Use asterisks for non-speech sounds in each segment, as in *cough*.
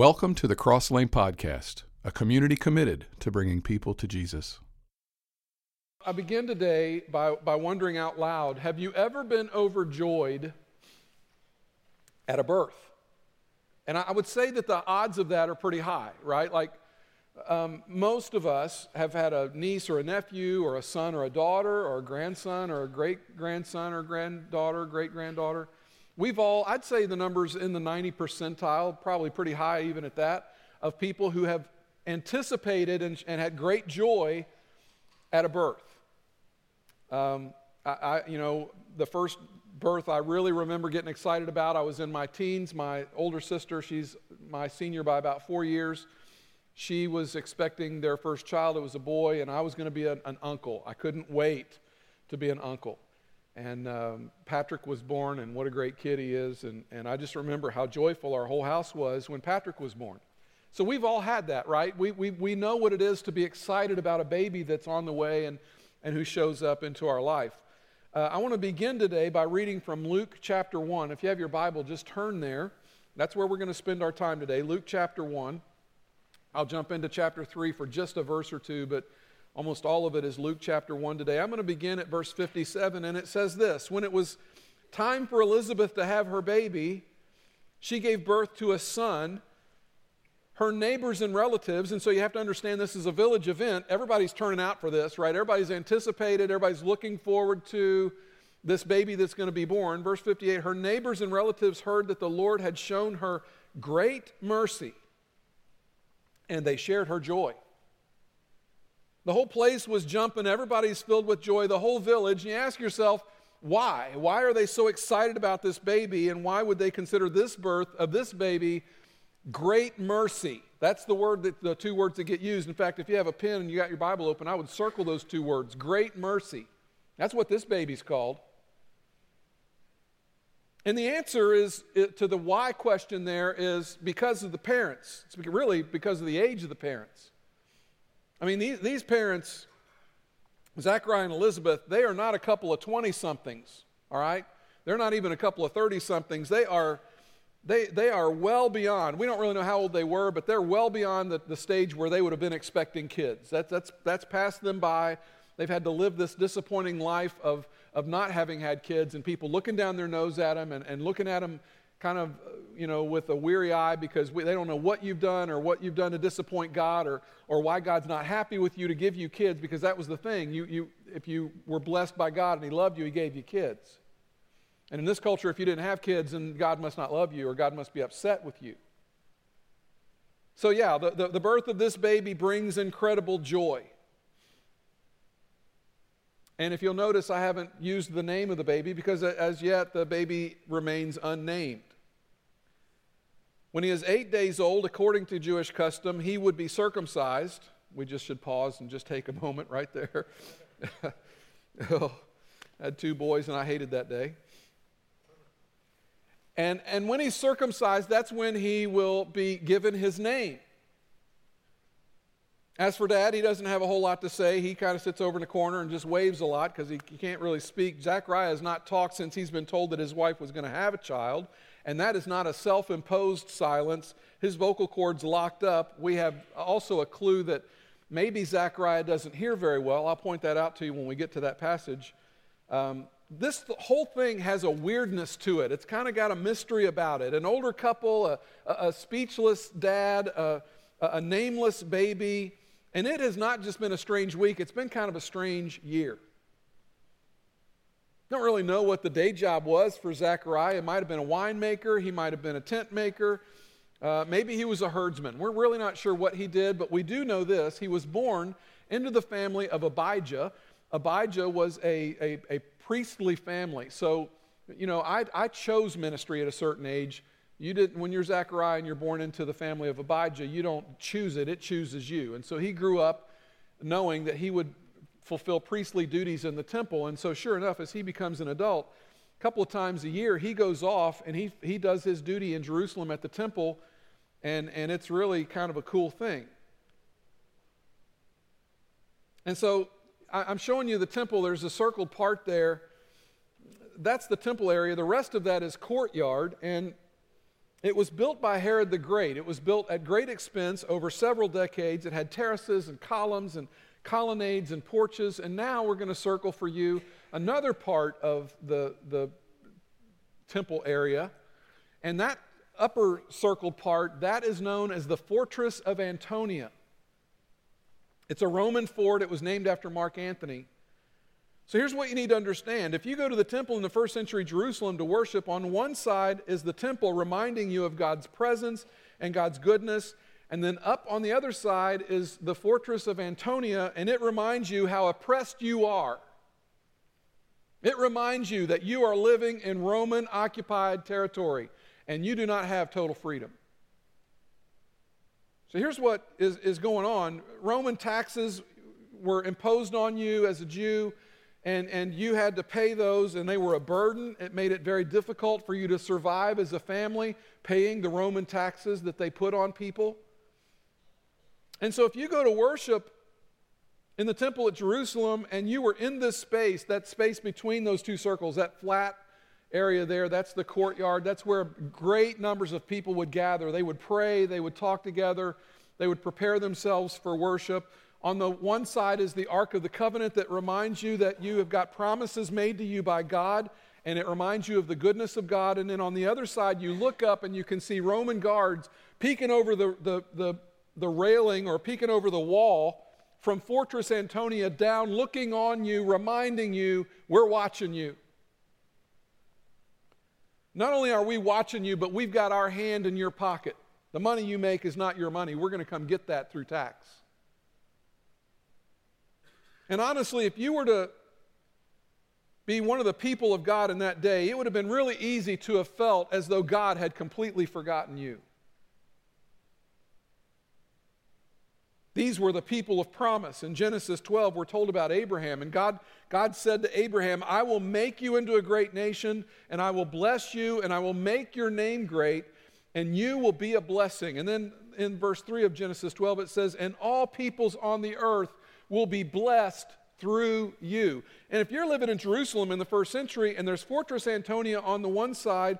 Welcome to the Cross Lane Podcast, a community committed to bringing people to Jesus. I begin today by, by wondering out loud have you ever been overjoyed at a birth? And I, would say that the odds of that are pretty high, right? Like um, most of us have had a niece or a nephew or a son or a daughter or a grandson or a great grandson or granddaughter, great granddaughter. We've all, I'd say the numbers in the 90 percentile, probably pretty high even at that, of people who have anticipated and, and had great joy at a birth. Um, I, I, you know, the first birth I really remember getting excited about, I was in my teens. My older sister, she's my senior by about four years. She was expecting their first child. It was a boy, and I was going to be an, an uncle. I couldn't wait to be an uncle. And um, Patrick was born, and what a great kid he is. And, and I just remember how joyful our whole house was when Patrick was born. So we've all had that, right? We, we, we know what it is to be excited about a baby that's on the way and, and who shows up into our life. Uh, I want to begin today by reading from Luke chapter 1. If you have your Bible, just turn there. That's where we're going to spend our time today, Luke chapter 1. I'll jump into chapter 3 for just a verse or two, but Almost all of it is Luke chapter 1 today. I'm going to begin at verse 57, and it says this When it was time for Elizabeth to have her baby, she gave birth to a son. Her neighbors and relatives, and so you have to understand this is a village event. Everybody's turning out for this, right? Everybody's anticipated, everybody's looking forward to this baby that's going to be born. Verse 58 Her neighbors and relatives heard that the Lord had shown her great mercy, and they shared her joy. The whole place was jumping, everybody's filled with joy, the whole village. And you ask yourself, why? Why are they so excited about this baby, and why would they consider this birth of this baby great mercy? That's the word that the two words that get used. In fact, if you have a pen and you got your Bible open, I would circle those two words, great mercy. That's what this baby's called. And the answer is uh, to the why question there is because of the parents. It's really because of the age of the parents. I mean, these, these parents, Zachariah and Elizabeth, they are not a couple of 20 somethings, all right? They're not even a couple of 30 somethings. They are, they, they are well beyond, we don't really know how old they were, but they're well beyond the, the stage where they would have been expecting kids. That, that's, that's passed them by. They've had to live this disappointing life of, of not having had kids and people looking down their nose at them and, and looking at them kind of, you know, with a weary eye because we, they don't know what you've done or what you've done to disappoint God or, or why God's not happy with you to give you kids because that was the thing. You, you, if you were blessed by God and He loved you, He gave you kids. And in this culture, if you didn't have kids, then God must not love you or God must be upset with you. So, yeah, the, the, the birth of this baby brings incredible joy. And if you'll notice, I haven't used the name of the baby because as yet the baby remains unnamed. When he is eight days old, according to Jewish custom, he would be circumcised. We just should pause and just take a moment right there. *laughs* oh, I had two boys and I hated that day. And, and when he's circumcised, that's when he will be given his name. As for dad, he doesn't have a whole lot to say. He kind of sits over in the corner and just waves a lot because he, he can't really speak. Zachariah has not talked since he's been told that his wife was going to have a child and that is not a self imposed silence. His vocal cords locked up. We have also a clue that maybe Zechariah doesn't hear very well. I'll point that out to you when we get to that passage. Um, this whole thing has a weirdness to it. It's kind of got a mystery about it. An older couple, a, a, a speechless dad, a, a nameless baby, and it has not just been a strange week, it's been kind of a strange year. Don't really know what the day job was for Zechariah. It might have been a winemaker, he might have been a tent maker, uh, maybe he was a herdsman. We're really not sure what he did, but we do know this. He was born into the family of Abijah. Abijah was a, a, a priestly family. So, you know, I, I chose ministry at a certain age. You didn't, when you're Zechariah and you're born into the family of Abijah, you don't choose it, it chooses you. And so he grew up knowing that he would fulfill priestly duties in the temple. And so, sure enough, as he becomes an adult, a couple of times a year, he goes off and he, he does his duty in Jerusalem at the temple, and, and it's really kind of a cool thing. And so, I, I'm showing you the temple. There's a circled part there. That's the temple area. The rest of that is courtyard. And It was built by Herod the Great. It was built at great expense over several decades. It had terraces and columns and colonnades and porches. And now we're going to circle for you another part of the, the temple area. And that upper circled part, that is known as the Fortress of Antonia. It's a Roman fort. It was named after Mark Antony. So here's what you need to understand. If you go to the temple in the first century Jerusalem to worship, on one side is the temple reminding you of God's presence and God's goodness. And then up on the other side is the fortress of Antonia, and it reminds you how oppressed you are. It reminds you that you are living in Roman occupied territory and you do not have total freedom. So here's what is, is going on Roman taxes were imposed on you as a Jew and, and you had to pay those, and they were a burden. It made it very difficult for you to survive as a family, paying the Roman taxes that they put on people. And so, if you go to worship in the temple at Jerusalem and you were in this space, that space between those two circles, that flat area there, that's the courtyard, that's where great numbers of people would gather. They would pray, they would talk together, they would prepare themselves for worship. On the one side is the Ark of the Covenant that reminds you that you have got promises made to you by God, and it reminds you of the goodness of God. And then on the other side, you look up and you can see Roman guards peeking over the, the, the, the railing or peeking over the wall from Fortress Antonia down, looking on you, reminding you, we're watching you. Not only are we watching you, but we've got our hand in your pocket. The money you make is not your money. We're going to come get that through tax. And honestly, if you were to be one of the people of God in that day, it would have been really easy to have felt as though God had completely forgotten you. These were the people of promise. In Genesis 12, we're told about Abraham. And God, God said to Abraham, I will make you into a great nation, and I will bless you, and I will make your name great, and you will be a blessing. And then in verse 3 of Genesis 12, it says, And all peoples on the earth will be blessed through you. And if you're living in Jerusalem in the first century and there's Fortress Antonia on the one side,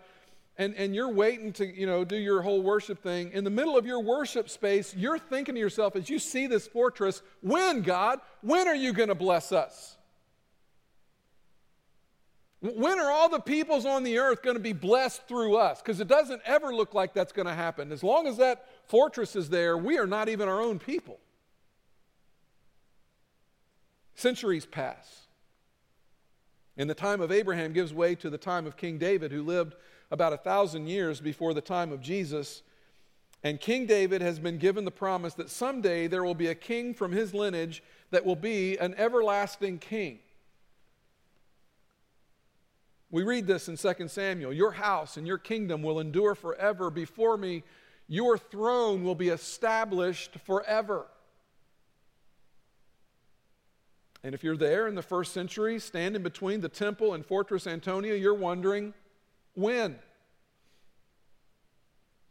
and, and you're waiting to you know do your whole worship thing. In the middle of your worship space you're thinking to yourself as you see this fortress when god when are you going to bless us? When are all the peoples on the earth going to be blessed through us? Because it doesn't ever look like that's going to happen. As long as that fortress is there we are not even our own people. Centuries pass. And the time of Abraham gives way to the time of King David, who lived about a thousand years before the time of Jesus. And King David has been given the promise that someday there will be a king from his lineage that will be an everlasting king. We read this in 2 Samuel Your house and your kingdom will endure forever before me, your throne will be established forever. And if you're there in the first century, standing between the temple and Fortress Antonia, you're wondering when?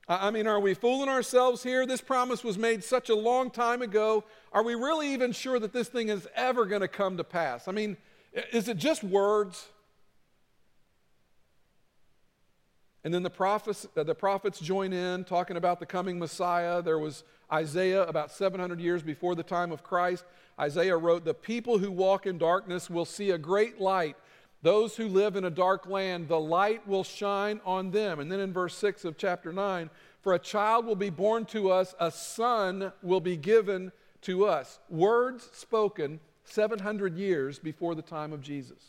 I mean, are we fooling ourselves here? This promise was made such a long time ago. Are we really even sure that this thing is ever going to come to pass? I mean, is it just words? And then the prophets, uh, the prophets join in talking about the coming Messiah. There was Isaiah about 700 years before the time of Christ. Isaiah wrote, The people who walk in darkness will see a great light. Those who live in a dark land, the light will shine on them. And then in verse 6 of chapter 9, for a child will be born to us, a son will be given to us. Words spoken 700 years before the time of Jesus.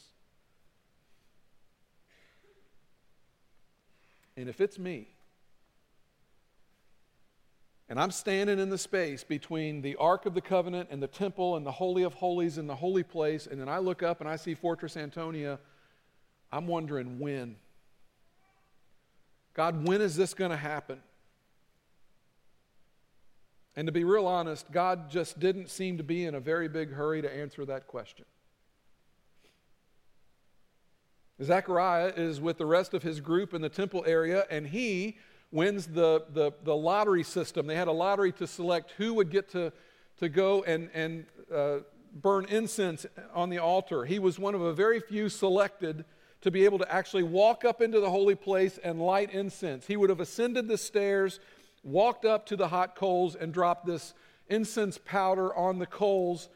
And if it's me, and I'm standing in the space between the Ark of the Covenant and the temple and the Holy of Holies and the holy place. And then I look up and I see Fortress Antonia. I'm wondering when. God, when is this going to happen? And to be real honest, God just didn't seem to be in a very big hurry to answer that question. Zechariah is with the rest of his group in the temple area, and he wins the, the, the lottery system. They had a lottery to select who would get to, to go and, and uh, burn incense on the altar. He was one of a very few selected to be able to actually walk up into the holy place and light incense. He would have ascended the stairs, walked up to the hot coals, and dropped this incense powder on the coals.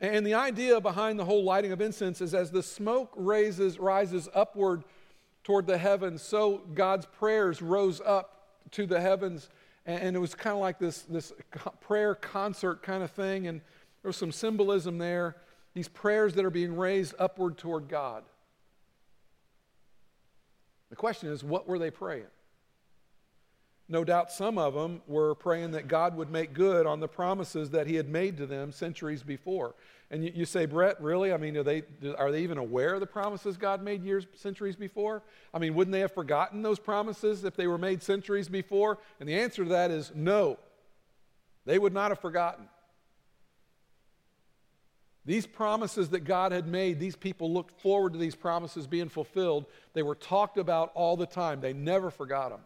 And the idea behind the whole lighting of incense is as the smoke raises, rises upward toward the heavens, so God's prayers rose up to the heavens. And it was kind of like this, this prayer concert kind of thing. And there was some symbolism there. These prayers that are being raised upward toward God. The question is, what were they praying? No doubt some of them were praying that God would make good on the promises that He had made to them centuries before. And you, you, say, Brett, really? I mean, are they, are they even aware of the promises God made years, centuries before? I mean, wouldn't they have forgotten those promises if they were made centuries before? And the answer to that is no. They would not have forgotten. These promises that God had made, these people looked forward to these promises being fulfilled. They were talked about all the time, they never forgot them.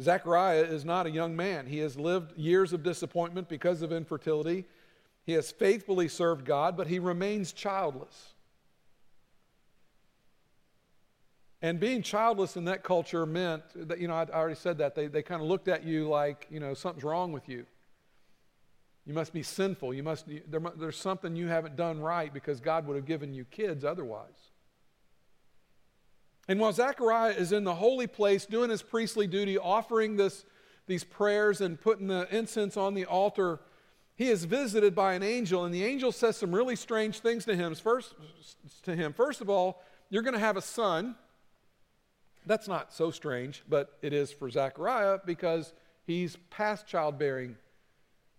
Zechariah is not a young man. He has lived years of disappointment because of infertility. He has faithfully served God, but he remains childless. And being childless in that culture meant that, you know, I already said that. They, they kind of looked at you like, you know, something's wrong with you. You must be sinful. You must, there, there's something you haven't done right because God would have given you kids otherwise. And while Zechariah is in the holy place doing his priestly duty, offering this, these prayers and putting the incense on the altar, he is visited by an angel, and the angel says some really strange things to him. First, to him, first of all, you're going to have a son. That's not so strange, but it is for Zechariah because he's past childbearing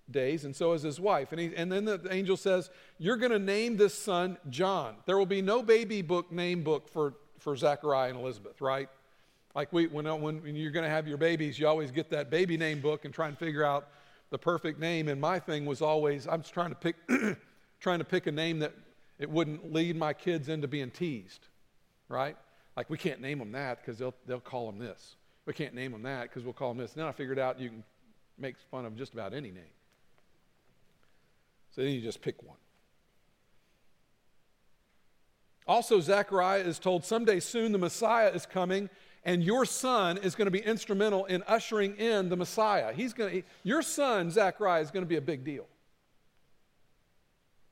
days, and so is his wife. And, he, and then the angel says, You're going to name this son John. There will be no baby book name book for for Zachariah and Elizabeth, right? Like we, when, when you're going to have your babies, you always get that baby name book and try and figure out the perfect name. And my thing was always, I'm just trying to pick, *clears throat* trying to pick a name that it wouldn't lead my kids into being teased, right? Like we can't name them that because they'll, they'll call them this. We can't name them that because we'll call them this. Then I figured out you can make fun of just about any name. So then you just pick one. Also, Zechariah is told someday soon the Messiah is coming, and your son is going to be instrumental in ushering in the Messiah. He's going to, your son, Zechariah, is going to be a big deal.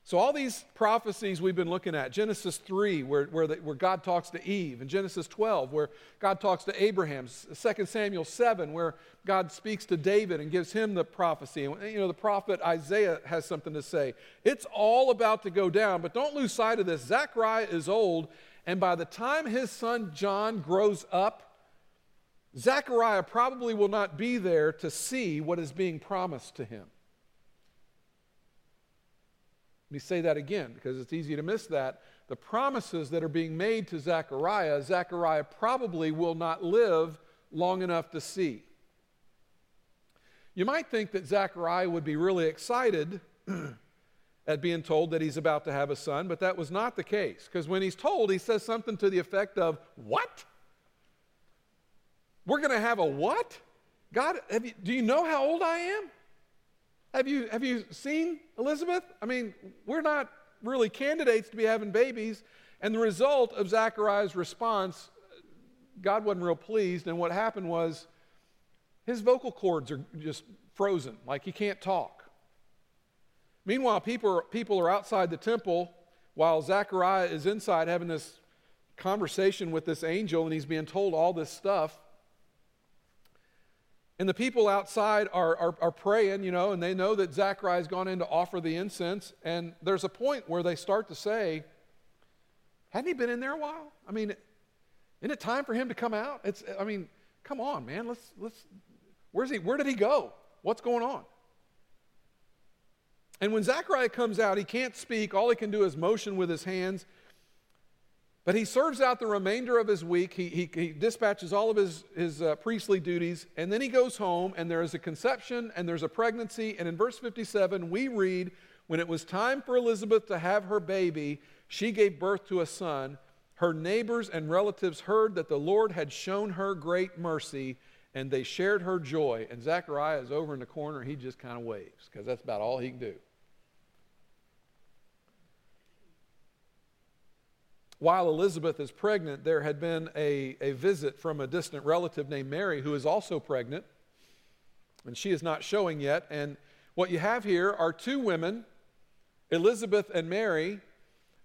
So, all these prophecies we've been looking at Genesis 3, where, where, the, where, God talks to Eve, and Genesis 12, where God talks to Abraham, 2 Samuel 7, where God speaks to David and gives him the prophecy. And, you know, the prophet Isaiah has something to say. It's all about to go down, but don't lose sight of this. Zechariah is old, and by the time his son John grows up, Zechariah probably will not be there to see what is being promised to him. Let me say that again because it's easy to miss that. The promises that are being made to Zechariah, Zechariah probably will not live long enough to see. You might think that Zechariah would be really excited *clears throat* at being told that he's about to have a son, but that was not the case. Because when he's told, he says something to the effect of, What? We're going to have a what? God, you, do you know how old I am? Have you, have you seen Elizabeth? I mean, we're not really candidates to be having babies. And the result of Zachariah's response, God wasn't real pleased. And what happened was his vocal cords are just frozen, like he can't talk. Meanwhile, people, people are outside the temple while Zachariah is inside having this conversation with this angel and he's being told all this stuff. And the people outside are, are, are, praying, you know, and they know that Zachariah's gone in to offer the incense. And there's a point where they start to say, Hadn't he been in there a while? I mean, isn't it time for him to come out? It's, I mean, come on, man. Let's, let's, where's he, where did he go? What's going on? And when Zachariah comes out, he can't speak. All he can do is motion with his hands. But he serves out the remainder of his week. He, he, he dispatches all of his, his uh, priestly duties, and then he goes home, and there is a conception and there's a pregnancy. And in verse 57, we read, When it was time for Elizabeth to have her baby, she gave birth to a son. Her neighbors and relatives heard that the Lord had shown her great mercy, and they shared her joy. And Zechariah is over in the corner, he just kind of waves, because that's about all he can do. While Elizabeth is pregnant, there had been a, a visit from a distant relative named Mary who is also pregnant, and she is not showing yet. And what you have here are two women, Elizabeth and Mary,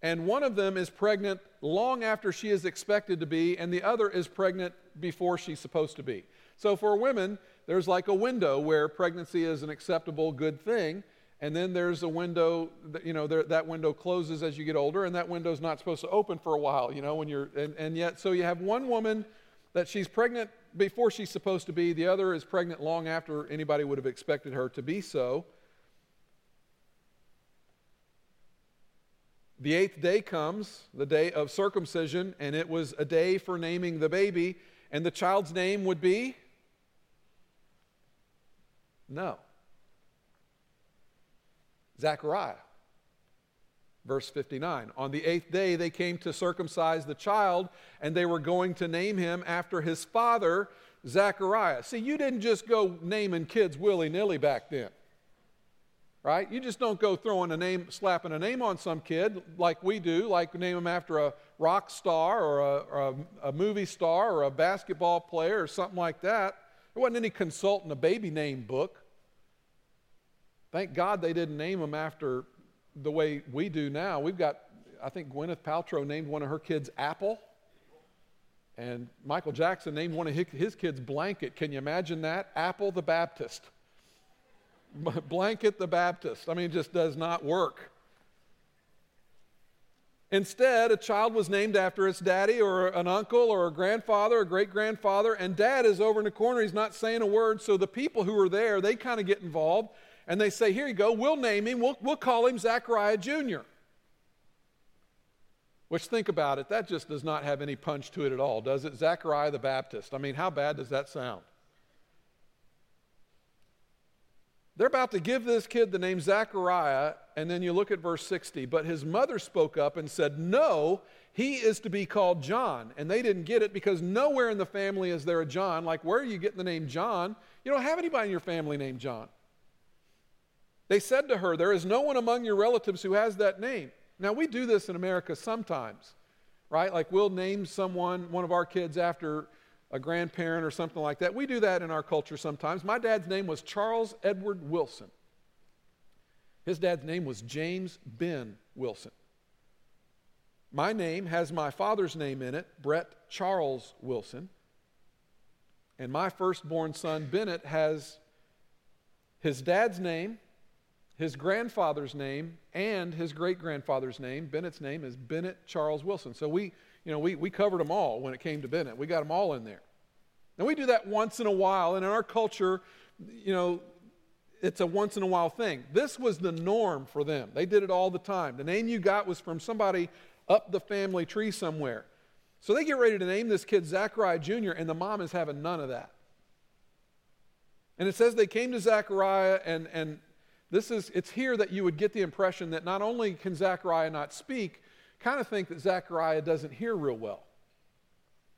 and one of them is pregnant long after she is expected to be, and the other is pregnant before she's supposed to be. So for women, there's like a window where pregnancy is an acceptable, good thing. And then there's a window, that, you know, there, that window closes as you get older, and that window's not supposed to open for a while, you know, when you're, and, and yet, so you have one woman that she's pregnant before she's supposed to be, the other is pregnant long after anybody would have expected her to be so. The eighth day comes, the day of circumcision, and it was a day for naming the baby, and the child's name would be no. Zechariah. Verse 59 On the eighth day, they came to circumcise the child, and they were going to name him after his father, Zechariah. See, you didn't just go naming kids willy nilly back then, right? You just don't go throwing a name, slapping a name on some kid like we do, like name him after a rock star or a, or a, a movie star or a basketball player or something like that. There wasn't any consulting a baby name book. Thank God they didn't name them after the way we do now. We've got, I think Gwyneth Paltrow named one of her kids Apple. And Michael Jackson named one of his kids Blanket. Can you imagine that? Apple the Baptist. *laughs* Blanket the Baptist. I mean, it just does not work. Instead, a child was named after its daddy or an uncle or a grandfather or great grandfather, and dad is over in the corner. He's not saying a word. So the people who are there, they kind of get involved and they say, Here you go, we'll name him, we'll, we'll call him Zachariah Jr. Which, think about it, that just does not have any punch to it at all, does it? Zachariah the Baptist. I mean, how bad does that sound? They're about to give this kid the name Zachariah, and then you look at verse 60. But his mother spoke up and said, No, he is to be called John. And they didn't get it because nowhere in the family is there a John. Like, where are you getting the name John? You don't have anybody in your family named John. They said to her, There is no one among your relatives who has that name. Now, we do this in America sometimes, right? Like we'll name someone, one of our kids, after a grandparent or something like that. We do that in our culture sometimes. My dad's name was Charles Edward Wilson. His dad's name was James Ben Wilson. My name has my father's name in it, Brett Charles Wilson. And my firstborn son, Bennett, has his dad's name his grandfather's name and his great grandfather's name. Bennett's name is Bennett Charles Wilson. So we, you know, we, we covered them all when it came to Bennett. We got them all in there. Now we do that once in a while, and in our culture, you know, it's a once in a while thing. This was the norm for them. They did it all the time. The name you got was from somebody up the family tree somewhere. So they get ready to name this kid Zachariah Jr., and the mom is having none of that. And it says they came to Zachariah, and, and this is, it's here that you would get the impression that not only can Zechariah not speak, kind of think that Zechariah doesn't hear real well.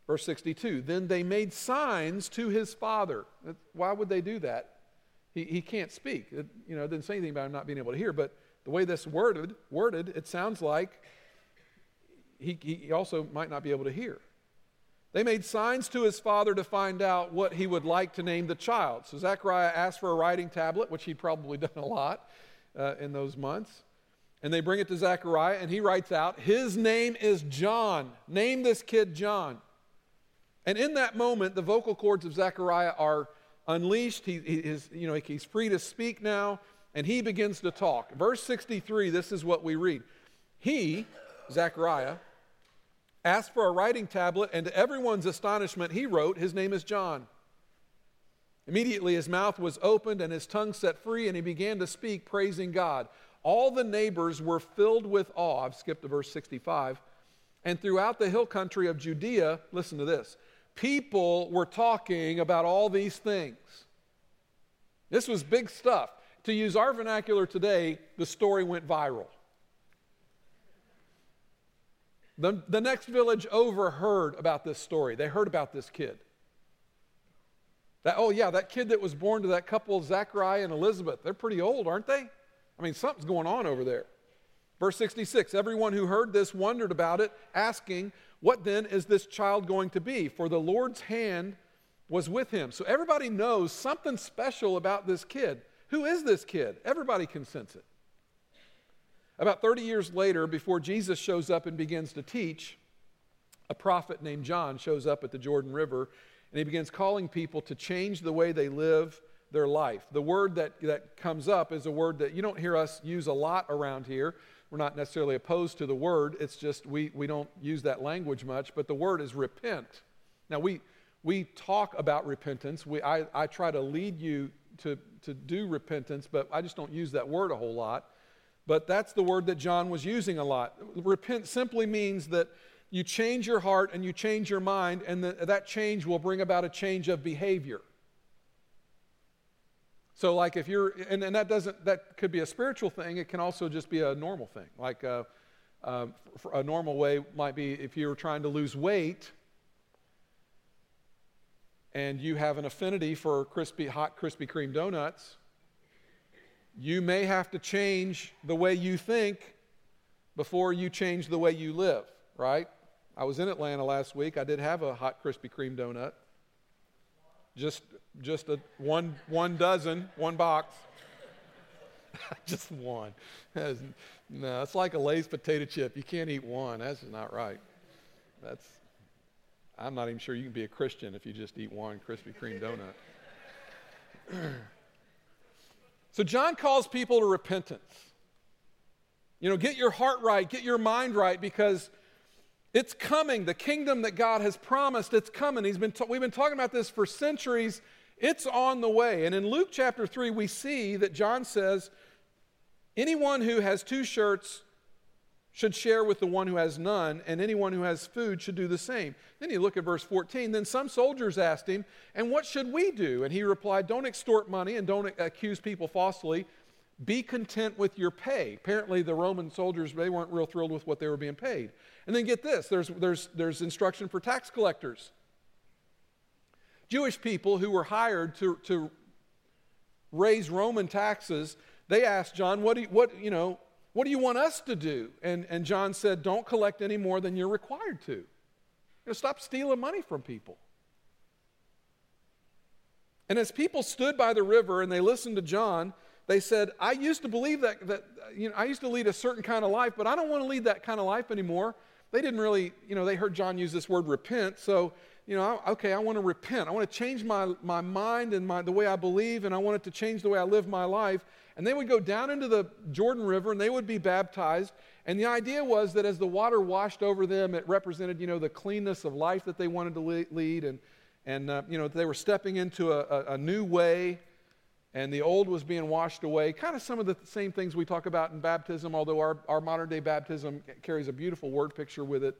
Verse 62 Then they made signs to his father. Why would they do that? He, he can't speak. It, you know, it didn't say anything about him not being able to hear, but the way this worded, worded, it sounds like he, he also might not be able to hear. They made signs to his father to find out what he would like to name the child. So Zechariah asked for a writing tablet, which he'd probably *laughs* done a lot uh, in those months. And they bring it to Zechariah, and he writes out, His name is John. Name this kid John. And in that moment, the vocal cords of Zechariah are unleashed. He, is, you know, he's free to speak now, and he begins to talk. Verse 63, this is what we read. He, Zechariah, asked for a writing tablet, and to everyone's astonishment, he wrote, His name is John. Immediately his mouth was opened and his tongue set free, and he began to speak, praising God. All the neighbors were filled with awe. I've skipped to verse 65. And throughout the hill country of Judea, listen to this people were talking about all these things. This was big stuff. To use our vernacular today, the story went viral. The, the next village over heard about this story. They heard about this kid. That, oh, yeah, that kid that was born to that couple, Zachariah and Elizabeth, they're pretty old, aren't they? I mean, something's going on over there. Verse 66 Everyone who heard this wondered about it, asking, What then is this child going to be? For the Lord's hand was with him. So everybody knows something special about this kid. Who is this kid? Everybody can sense it. About 30 years later, before Jesus shows up and begins to teach, a prophet named John shows up at the Jordan River and he begins calling people to change the way they live their life. The word that, that comes up is a word that you don't hear us use a lot around here. We're not necessarily opposed to the word, it's just we, we don't use that language much, but the word is repent. Now, we, we talk about repentance. We, I, I try to lead you to, to do repentance, but I just don't use that word a whole lot. But that's the word that John was using a lot. Repent simply means that you change your heart and you change your mind, and the, that change will bring about a change of behavior. So, like if you're, and, and that doesn't, that could be a spiritual thing, it can also just be a normal thing. Like uh, uh, a normal way might be if you're trying to lose weight and you have an affinity for crispy, hot Krispy Kreme donuts, you may have to change the way you think before you change the way you live, right? I was in Atlanta last week. I did have a hot Krispy Kreme donut. Just, just a one, one dozen, one box. *laughs* just one. No, it's like a Lay's potato chip. You can't eat one. That's not right. That's, I'm not even sure you can be a Christian if you just eat one Krispy Kreme donut. *clears throat* so John calls people to repentance. You know, get your heart right, get your mind right, because it's coming. The kingdom that God has promised, it's coming. He's been we've been talking about this for centuries. It's on the way. And in Luke chapter 3, we see that John says, anyone who has two shirts should share with the one who has none, and anyone who has food should do the same. Then you look at verse 14. Then some soldiers asked him, And what should we do? And he replied, Don't extort money and don't accuse people falsely. Be content with your pay. Apparently, the Roman soldiers, they weren't real thrilled with what they were being paid. And then get this there's, there's, there's instruction for tax collectors. Jewish people who were hired to, to raise Roman taxes, they asked John, what do you, what, you know, what do you want us to do? And, and John said, Don't collect any more than you're required to. You know, stop stealing money from people. And as people stood by the river and they listened to John, they said, I used to believe that, that you know, I used to lead a certain kind of life, but I don't want to lead that kind of life anymore they didn't really, you know, they heard John use this word repent. So, you know, okay, I want to repent. I want to change my, my mind and my, the way I believe, and I want it to change the way I live my life. And they would go down into the Jordan River and they would be baptized. And the idea was that as the water washed over them, it represented, you know, the cleanness of life that they wanted to lead. And, and uh, you know, they were stepping into a, a, new way and the old was being washed away. Kind of some of the same things we talk about in baptism, although our, our modern day baptism carries a beautiful word picture with it.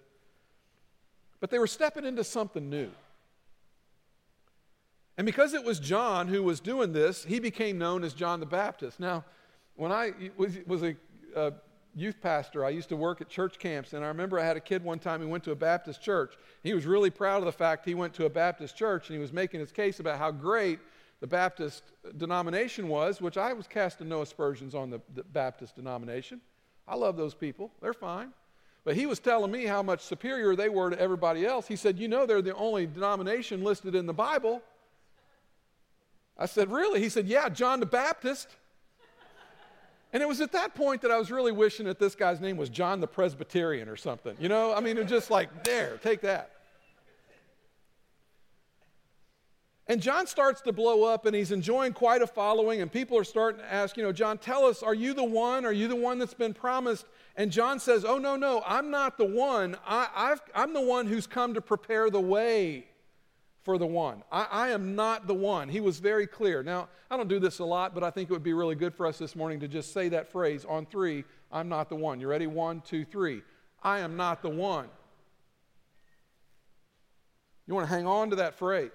But they were stepping into something new. And because it was John who was doing this, he became known as John the Baptist. Now, when I was, a youth pastor, I used to work at church camps, and I remember I had a kid one time who went to a Baptist church. He was really proud of the fact he went to a Baptist church, and he was making his case about how great the Baptist denomination was, which I was casting no aspersions on the, the Baptist denomination. I love those people, they're fine. But he was telling me how much superior they were to everybody else. He said, You know, they're the only denomination listed in the Bible. I said, Really? He said, Yeah, John the Baptist. And it was at that point that I was really wishing that this guy's name was John the Presbyterian or something. You know, I mean, it's just like, there, take that. And John starts to blow up and he's enjoying quite a following, and people are starting to ask, you know, John, tell us, are you the one? Are you the one that's been promised? And John says, oh, no, no, I'm not the one. I, am the one who's come to prepare the way for the one. I, I am not the one. He was very clear. Now, I don't do this a lot, but I think it would be really good for us this morning to just say that phrase on three I'm not the one. You ready? One, two, three. I am not the one. You want to hang on to that phrase.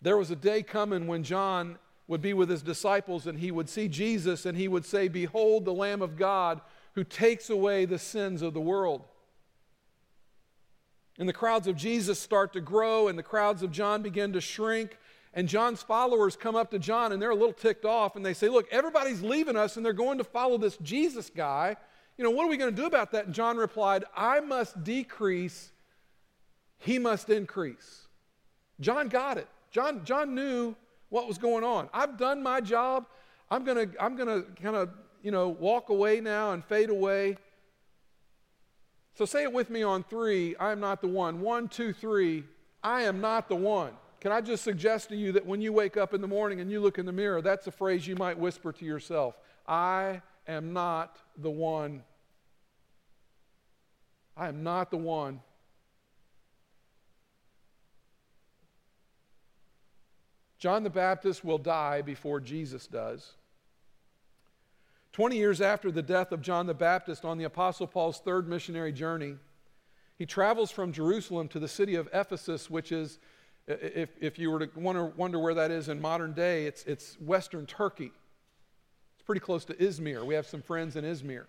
There was a day coming when John would be with his disciples and he would see Jesus and he would say, Behold the Lamb of God who takes away the sins of the world. And the crowds of Jesus start to grow and the crowds of John begin to shrink. And John's followers come up to John and they're a little ticked off and they say, Look, everybody's leaving us and they're going to follow this Jesus guy. You know, what are we going to do about that? And John replied, I must decrease, he must increase. John got it. John, John knew what was going on. I've done my job. I'm going to I'm going to kind of, you know, walk away now and fade away. So say it with me on three. I am not the one. One, two, three. I am not the one. Can I just suggest to you that when you wake up in the morning and you look in the mirror, that's a phrase you might whisper to yourself I am not the one. I am not the one. John the Baptist will die before Jesus does. 20 years after the death of John the Baptist on the Apostle Paul's third missionary journey, he travels from Jerusalem to the city of Ephesus, which is if, if you were to wonder, wonder where that is in modern day, it's, it's western Turkey. It's pretty close to Izmir. We have some friends in Izmir.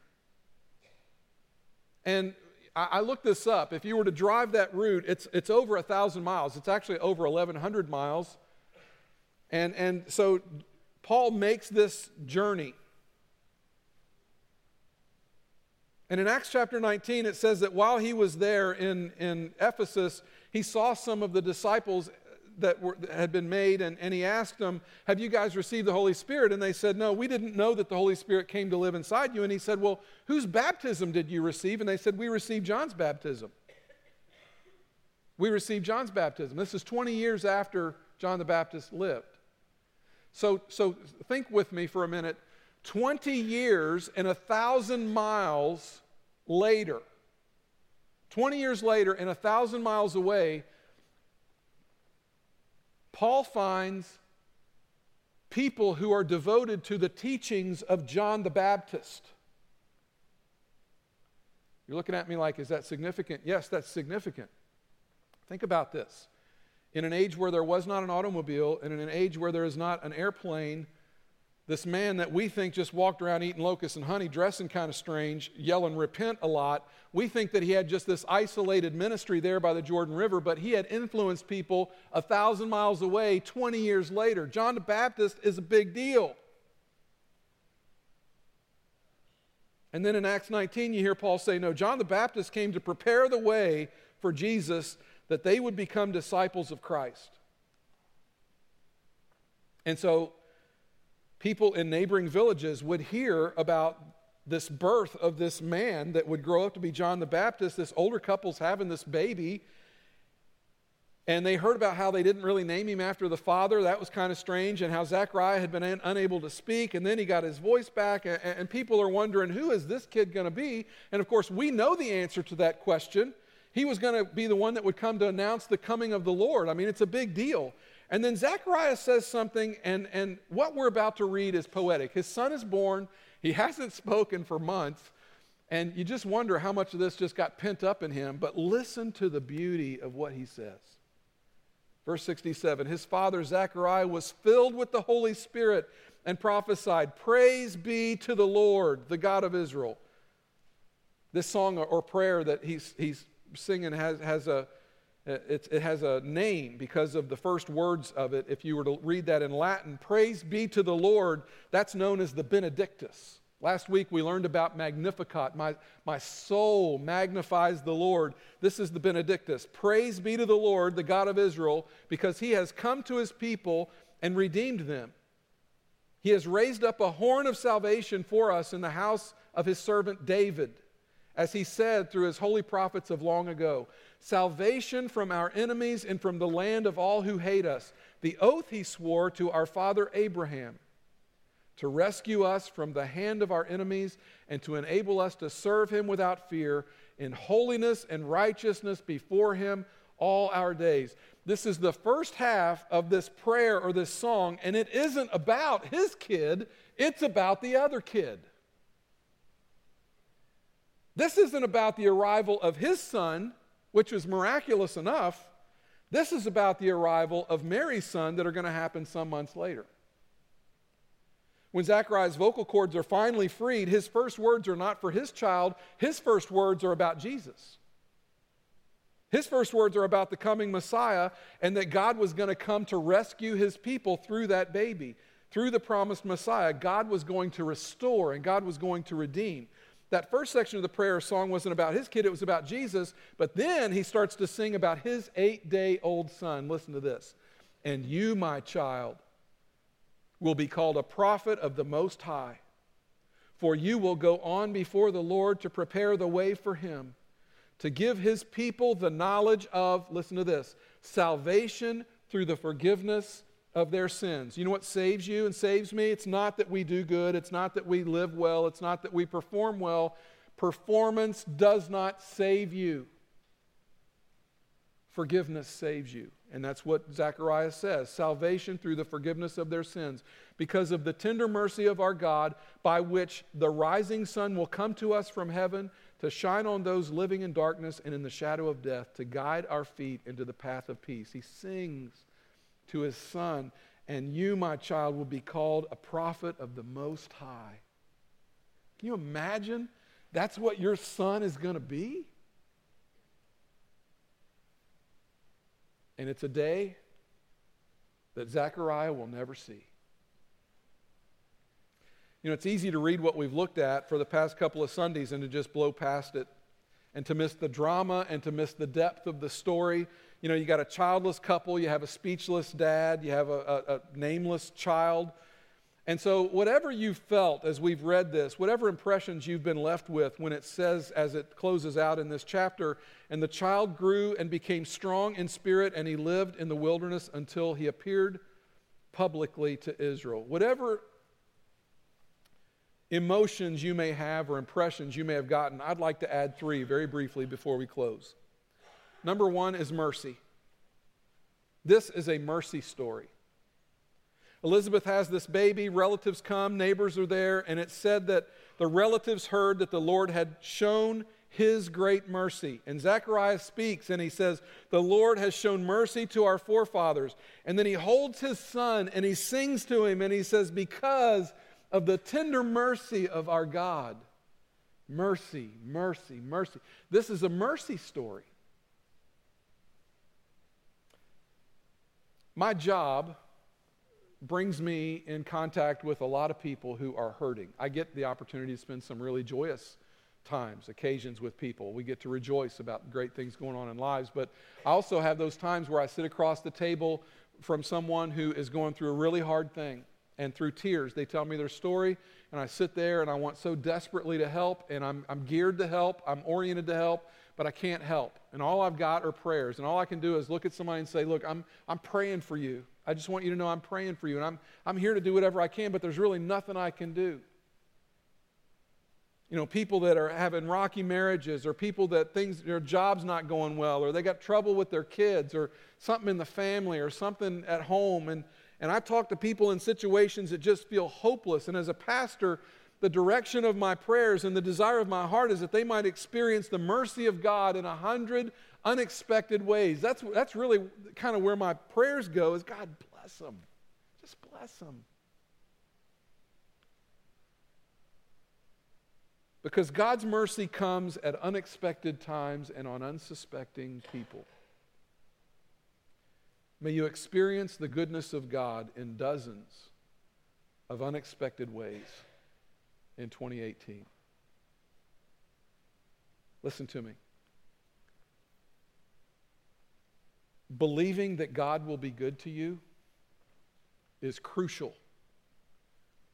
And I, I looked this up. If you were to drive that route, it's, it's over 1,000 miles. It's actually over 1,100 miles. And, and so Paul makes this journey. And in Acts chapter 19, it says that while he was there in, in Ephesus, he saw some of the disciples that, were, that had been made, and, and he asked them, Have you guys received the Holy Spirit? And they said, No, we didn't know that the Holy Spirit came to live inside you. And he said, Well, whose baptism did you receive? And they said, We received John's baptism. We received John's baptism. This is 20 years after John the Baptist lived. So, so think with me for a minute. 20 years and a thousand miles later, 20 years later, and a thousand miles away, Paul finds people who are devoted to the teachings of John the Baptist. You're looking at me like, is that significant? Yes, that's significant. Think about this. In an age where there was not an automobile, and in an age where there is not an airplane, this man that we think just walked around eating locusts and honey, dressing kind of strange, yelling repent a lot, we think that he had just this isolated ministry there by the Jordan River, but he had influenced people a thousand miles away 20 years later. John the Baptist is a big deal. And then in Acts 19, you hear Paul say, No, John the Baptist came to prepare the way for Jesus that they would become disciples of Christ. And so people in neighboring villages would hear about this birth of this man that would grow up to be John the Baptist. This older couple's having this baby. And they heard about how they didn't really name him after the father. That was kind of strange. And how Zechariah had been un- unable to speak. And then he got his voice back. And people are wondering, who is this kid going to be? And of course, we know the answer to that question. He was going to be the one that would come to announce the coming of the Lord. I mean, it's a big deal. And then Zechariah says something, and, and what we're about to read is poetic. His son is born, he hasn't spoken for months, and you just wonder how much of this just got pent up in him. But listen to the beauty of what he says. Verse 67 His father Zechariah was filled with the Holy Spirit and prophesied, Praise be to the Lord, the God of Israel. This song or prayer that he's, he's singing has, has a it, it, has a name because of the first words of it. If you were to read that in Latin, praise be to the Lord, that's known as the Benedictus. Last week we learned about Magnificat. My, my soul magnifies the Lord. This is the Benedictus. Praise be to the Lord, the God of Israel, because he has come to his people and redeemed them. He has raised up a horn of salvation for us in the house of his servant David, as he said through his holy prophets of long ago salvation from our enemies and from the land of all who hate us. The oath he swore to our father Abraham to rescue us from the hand of our enemies and to enable us to serve him without fear in holiness and righteousness before him all our days. This is the first half of this prayer or this song, and it isn't about his kid, it's about the other kid. This isn't about the arrival of his son, which was miraculous enough. This is about the arrival of Mary's son that are going to happen some months later. When Zachariah's vocal cords are finally freed, his first words are not for his child, his first words are about Jesus. His first words are about the coming Messiah and that God was going to come to rescue his people through that baby. Through the promised Messiah, God was going to restore and God was going to redeem. That first section of the prayer song wasn't about his kid, it was about Jesus. But then he starts to sing about his eight day old son. Listen to this. And you, my child, will be called a prophet of the Most High, for you will go on before the Lord to prepare the way for him to give his people the knowledge of, listen to this, salvation through the forgiveness of their sins. You know what saves you and saves me? It's not that we do good, it's not that we live well, it's not that we perform well. Performance does not save you. Forgiveness saves you. And that's what Zechariah says salvation through the forgiveness of their sins. Because of the tender mercy of our God, by which the rising sun will come to us from heaven to shine on those living in darkness and in the shadow of death, to guide our feet into the path of peace. He sings to his son, and you, my child, will be called a prophet of the Most High. Can you imagine that's what your son is going to be? And it's a day that Zechariah will never see. You know, it's easy to read what we've looked at for the past couple of Sundays and to just blow past it and to miss the drama and to miss the depth of the story. You know, you got a childless couple, you have a speechless dad, you have a, a, a nameless child. And so, whatever you felt as we've read this, whatever impressions you've been left with when it says, as it closes out in this chapter, and the child grew and became strong in spirit, and he lived in the wilderness until he appeared publicly to Israel. Whatever emotions you may have or impressions you may have gotten, I'd like to add three very briefly before we close. Number one is mercy. This is a mercy story. Elizabeth has this baby, relatives come, neighbors are there, and it said that the relatives heard that the Lord had shown his great mercy. And Zacharias speaks and he says, The Lord has shown mercy to our forefathers. And then he holds his son and he sings to him and he says, Because of the tender mercy of our God. Mercy, mercy, mercy. This is a mercy story. My job brings me in contact with a lot of people who are hurting. I get the opportunity to spend some really joyous times, occasions with people. We get to rejoice about great things going on in lives, but I also have those times where I sit across the table from someone who is going through a really hard thing and through tears they tell me their story and i sit there and i want so desperately to help and i'm, I'm geared to help i'm oriented to help but i can't help. And all i've got are prayers. And all i can do is look at somebody and say look i'm, I'm praying for you. I just want you to know i'm praying for you and I'm, I'm here to do whatever i can but there's really nothing i can do. You know people that are having rocky marriages or people that things their job's not going well or they got trouble with their kids or something in the family or something at home. And and I talk to people in situations that just feel hopeless. And as a pastor, the direction of my prayers and the desire of my heart is that they might experience the mercy of God in a hundred unexpected ways. That's, that's really kind of where my prayers go is God bless them. Just bless them. Because God's mercy comes at unexpected times and on unsuspecting people. May you experience the goodness of God in dozens of unexpected ways in 2018. Listen to me. Believing that God will be good to you is crucial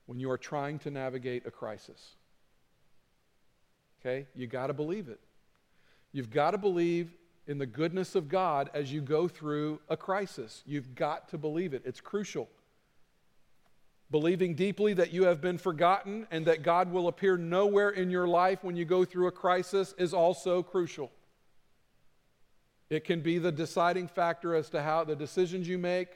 when you are trying to navigate a crisis. Okay? You got to believe it. You've got to believe in the goodness of God as you go through a crisis. You've got to believe it, it's crucial. Believing deeply that you have been forgotten and that God will appear nowhere in your life when you go through a crisis is also crucial. It can be the deciding factor as to how the decisions you make,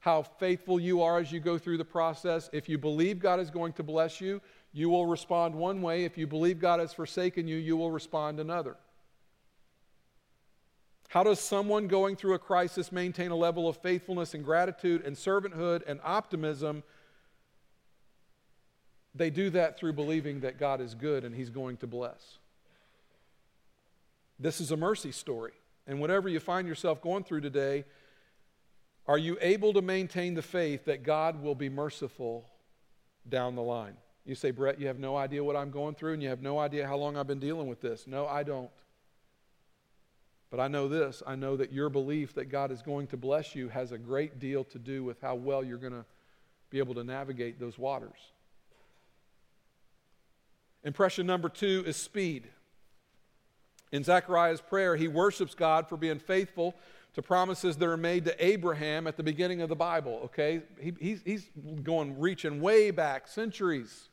how faithful you are as you go through the process. If you believe God is going to bless you, you will respond one way. If you believe God has forsaken you, you will respond another. How does someone going through a crisis maintain a level of faithfulness and gratitude and servanthood and optimism? They do that through believing that God is good and He's going to bless. This is a mercy story. And whatever you find yourself going through today, are you able to maintain the faith that God will be merciful down the line? You say, Brett, you have no idea what I'm going through and you have no idea how long I've been dealing with this. No, I don't. But I know this I know that your belief that God is going to bless you has a great deal to do with how well you're going to be able to navigate those waters. Impression number two is speed. In Zechariah's prayer, he worships God for being faithful to promises that are made to Abraham at the beginning of the Bible, okay? He, he's, he's going, reaching way back, centuries,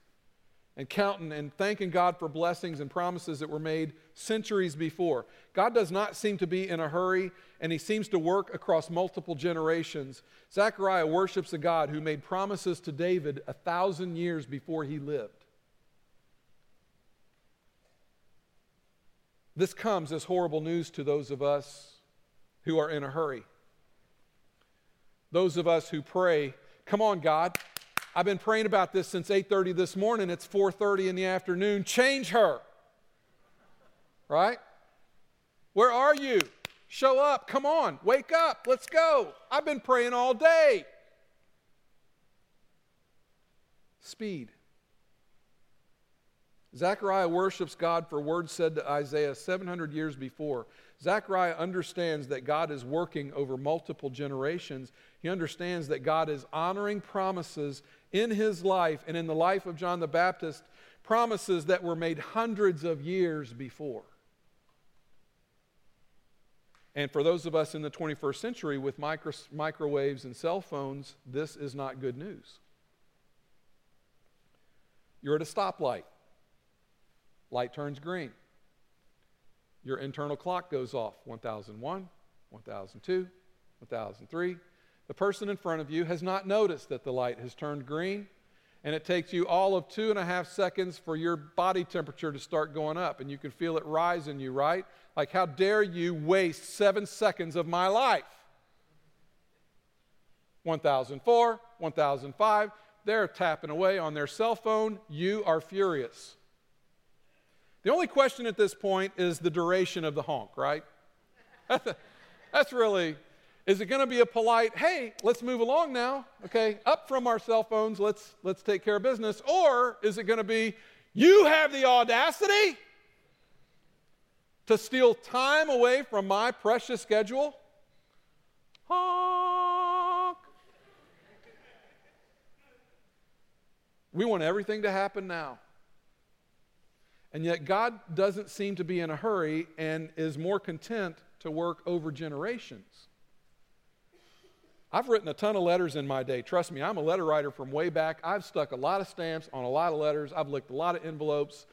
and counting and thanking God for blessings and promises that were made centuries before. God does not seem to be in a hurry, and he seems to work across multiple generations. Zechariah worships a God who made promises to David a thousand years before he lived. This comes as horrible news to those of us who are in a hurry. Those of us who pray, "Come on, God. I've been praying about this since 8:30 this morning. It's 4:30 in the afternoon. Change her." Right? Where are you? Show up. Come on. Wake up. Let's go. I've been praying all day. Speed. Zechariah worships God for words said to Isaiah 700 years before. Zechariah understands that God is working over multiple generations. He understands that God is honoring promises in his life and in the life of John the Baptist, promises that were made hundreds of years before. And for those of us in the 21st century with micro, microwaves and cell phones, this is not good news. You're at a stoplight. Light turns green. Your internal clock goes off 1001, 1002, 1003. The person in front of you has not noticed that the light has turned green, and it takes you all of two and a half seconds for your body temperature to start going up, and you can feel it rise in you, right? Like, how dare you waste seven seconds of my life? 1004, 1005, they're tapping away on their cell phone. You are furious. The only question at this point is the duration of the honk, right? That's really, is it going to be a polite, hey, let's move along now, okay, up from our cell phones, let's, let's take care of business? Or is it going to be, you have the audacity to steal time away from my precious schedule? Honk. We want everything to happen now. And yet, God doesn't seem to be in a hurry and is more content to work over generations. I've written a ton of letters in my day. Trust me, I'm a letter writer from way back. I've stuck a lot of stamps on a lot of letters. I've licked a lot of envelopes.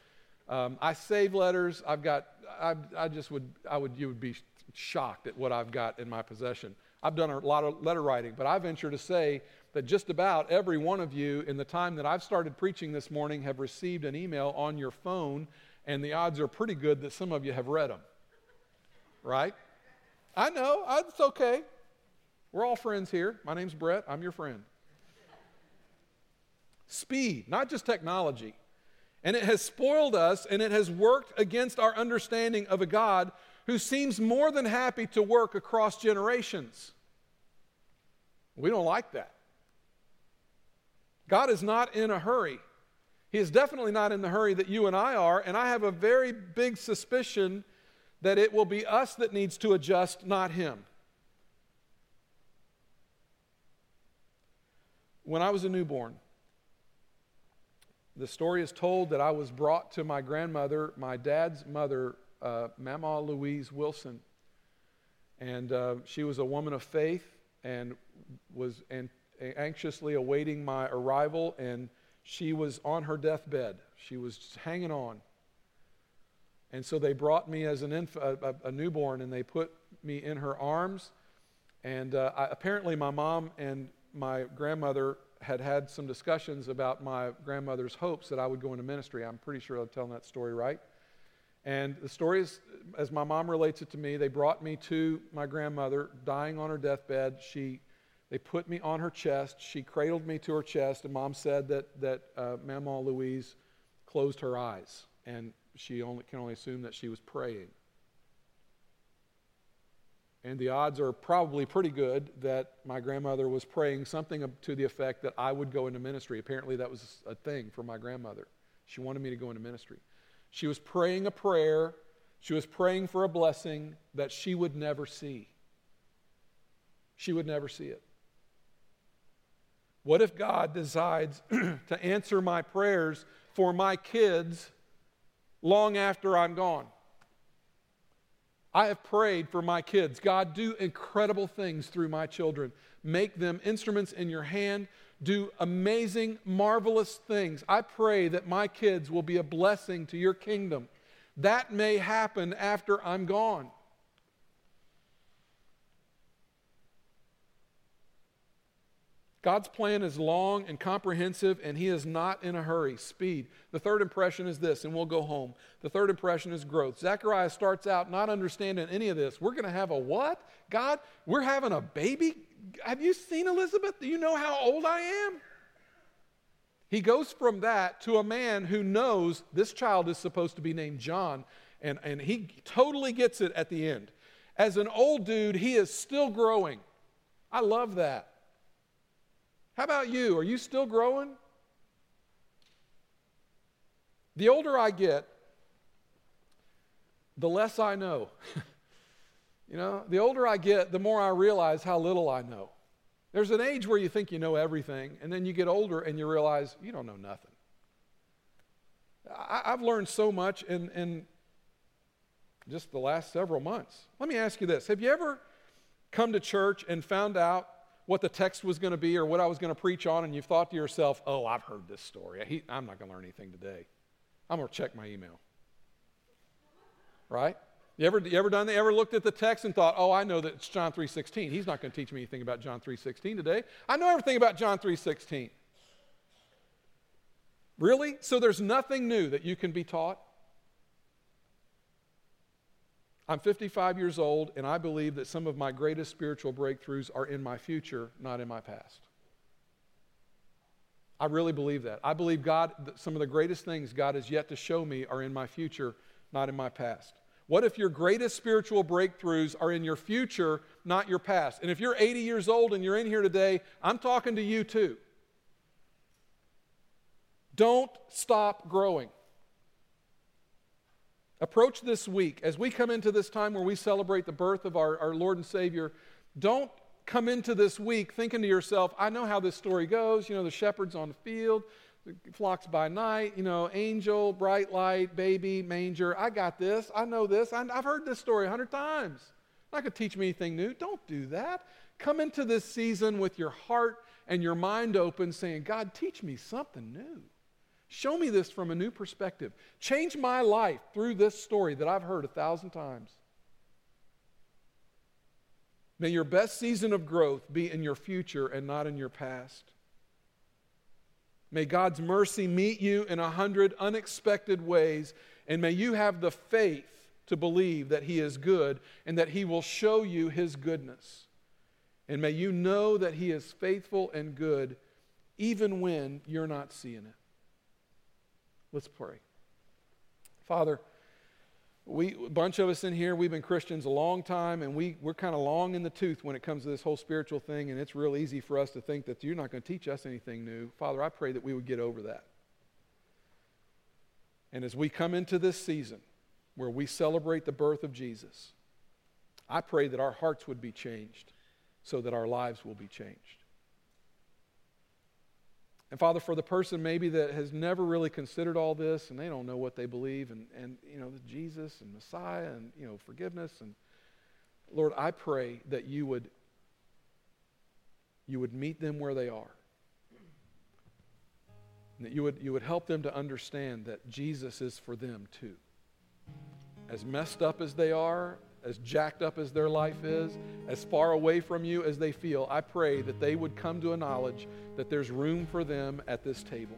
Um, I save letters. I've got, I, I just would, I would, you would be shocked at what I've got in my possession. I've done a lot of letter writing, but I venture to say that just about every one of you in the time that I've started preaching this morning have received an email on your phone, and the odds are pretty good that some of you have read them. Right? I know, it's okay. We're all friends here. My name's Brett, I'm your friend. Speed, not just technology. And it has spoiled us and it has worked against our understanding of a God who seems more than happy to work across generations. We don't like that. God is not in a hurry. He is definitely not in the hurry that you and I are, and I have a very big suspicion that it will be us that needs to adjust, not Him. When I was a newborn, the story is told that I was brought to my grandmother, my dad's mother, uh, Mama Louise Wilson. And uh, she was a woman of faith and was and anxiously awaiting my arrival, and she was on her deathbed. She was hanging on. And so they brought me as an inf- a, a, newborn and they put me in her arms. And uh, I, apparently, my mom and my grandmother had had some discussions about my grandmother's hopes that I would go into ministry. I'm pretty sure I'm telling that story right. And the story is, as my mom relates it to me, they brought me to my grandmother dying on her deathbed. She they put me on her chest. She cradled me to her chest, and mom said that, that uh, Louise closed her eyes, and she only, can only assume that she was praying. And the odds are probably pretty good that my grandmother was praying something to the effect that I would go into ministry. Apparently, that was a thing for my grandmother. She wanted me to go into ministry. She was praying a prayer, she was praying for a blessing that she would never see. She would never see it. What if God decides *clears throat* to answer my prayers for my kids long after I'm gone? I have prayed for my kids. God, do incredible things through my children. Make them instruments in your hand. Do amazing, marvelous things. I pray that my kids will be a blessing to your kingdom. That may happen after I'm gone. God's plan is long and comprehensive, and He is not in a hurry. Speed. The third impression is this, and we'll go home. The third impression is growth. Zechariah starts out not understanding any of this. We're going to have a what? God, we're having a baby? Have you seen Elizabeth? Do you know how old I am? He goes from that to a man who knows this child is supposed to be named John, and, and he totally gets it at the end. As an old dude, he is still growing. I love that. How about you? Are you still growing? The older I get, the less I know. *laughs* you know, the older I get, the more I realize how little I know. There's an age where you think you know everything, and then you get older and you realize you don't know nothing. I, have learned so much in, in just the last several months. Let me ask you this Have you ever come to church and found out what the text was going to be or what I was going to preach on, and you've thought to yourself, oh, I've heard this story. He, I'm not going to learn anything today. I'm going to check my email. Right? You ever, you ever done that? Ever looked at the text and thought, oh, I know that it's John 3.16. He's not going to teach me anything about John 3.16 today. I know everything about John 3.16. Really? So there's nothing new that you can be taught? I'm 55 years old, and I believe that some of my greatest spiritual breakthroughs are in my future, not in my past. I really believe that. I believe God, that some of the greatest things God has yet to show me are in my future, not in my past. What if your greatest spiritual breakthroughs are in your future, not your past? And if you're 80 years old and you're in here today, I'm talking to you too. Don't stop growing. Approach this week as we come into this time where we celebrate the birth of our, our Lord and Savior. Don't come into this week thinking to yourself, I know how this story goes. You know, the shepherds on the field, the flocks by night, you know, angel, bright light, baby, manger. I got this. I know this. I, have heard this story a hundred times. Not going to teach me anything new. Don't do that. Come into this season with your heart and your mind open, saying, God, teach me something new. Show me this from a new perspective. Change my life through this story that I've heard a thousand times. May your best season of growth be in your future and not in your past. May God's mercy meet you in a hundred unexpected ways, and may you have the faith to believe that He is good and that He will show you His goodness. And may you know that He is faithful and good even when you're not seeing it. Let's pray. Father, we, a bunch of us in here, we've been Christians a long time, and we, we're kind of long in the tooth when it comes to this whole spiritual thing, and it's real easy for us to think that you're not going to teach us anything new. Father, I pray that we would get over that. And as we come into this season where we celebrate the birth of Jesus, I pray that our hearts would be changed so that our lives will be changed. And Father, for the person maybe that has never really considered all this and they don't know what they believe and, and you know, Jesus and Messiah and, you know, forgiveness and Lord, I pray that you would you would meet them where they are. And that you would, you would help them to understand that Jesus is for them too. As messed up as they are, as jacked up as their life is, as far away from you as they feel, I pray that they would come to a knowledge that there's room for them at this table.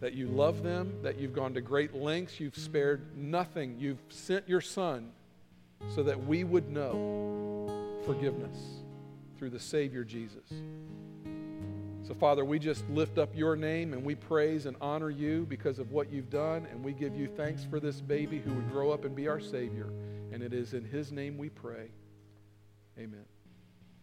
That you love them, that you've gone to great lengths, you've spared nothing, you've sent your Son so that we would know forgiveness through the Savior Jesus. So, Father, we just lift up your name and we praise and honor you because of what you've done, and we give you thanks for this baby who would grow up and be our Savior. And it is in his name we pray. Amen.